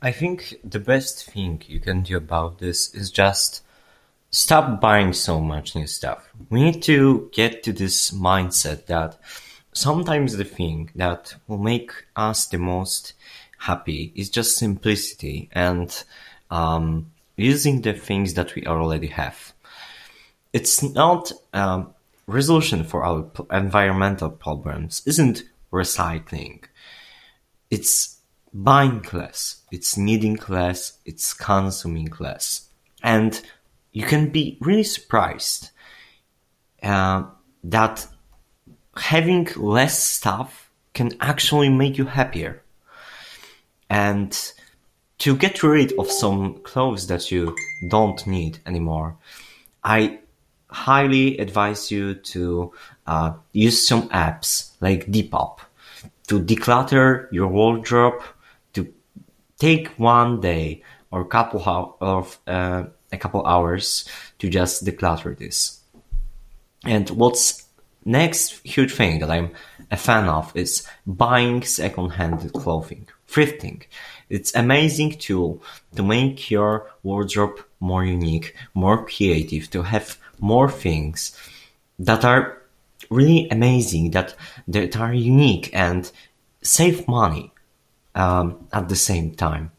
I think the best thing you can do about this is just stop buying so much new stuff. We need to get to this mindset that sometimes the thing that will make us the most happy is just simplicity and um, using the things that we already have. It's not um, resolution for our environmental problems isn't recycling. It's buying less, it's needing less, it's consuming less. And you can be really surprised uh, that having less stuff can actually make you happier. And to get rid of some clothes that you don't need anymore, I highly advise you to uh, use some apps like Depop to declutter your wardrobe, take one day or a couple of uh, a couple hours to just declutter this. And what's next huge thing that I'm a fan of is buying second-hand clothing, thrifting. It's amazing tool to make your wardrobe more unique, more creative, to have more things that are really amazing, that that are unique and save money um, at the same time.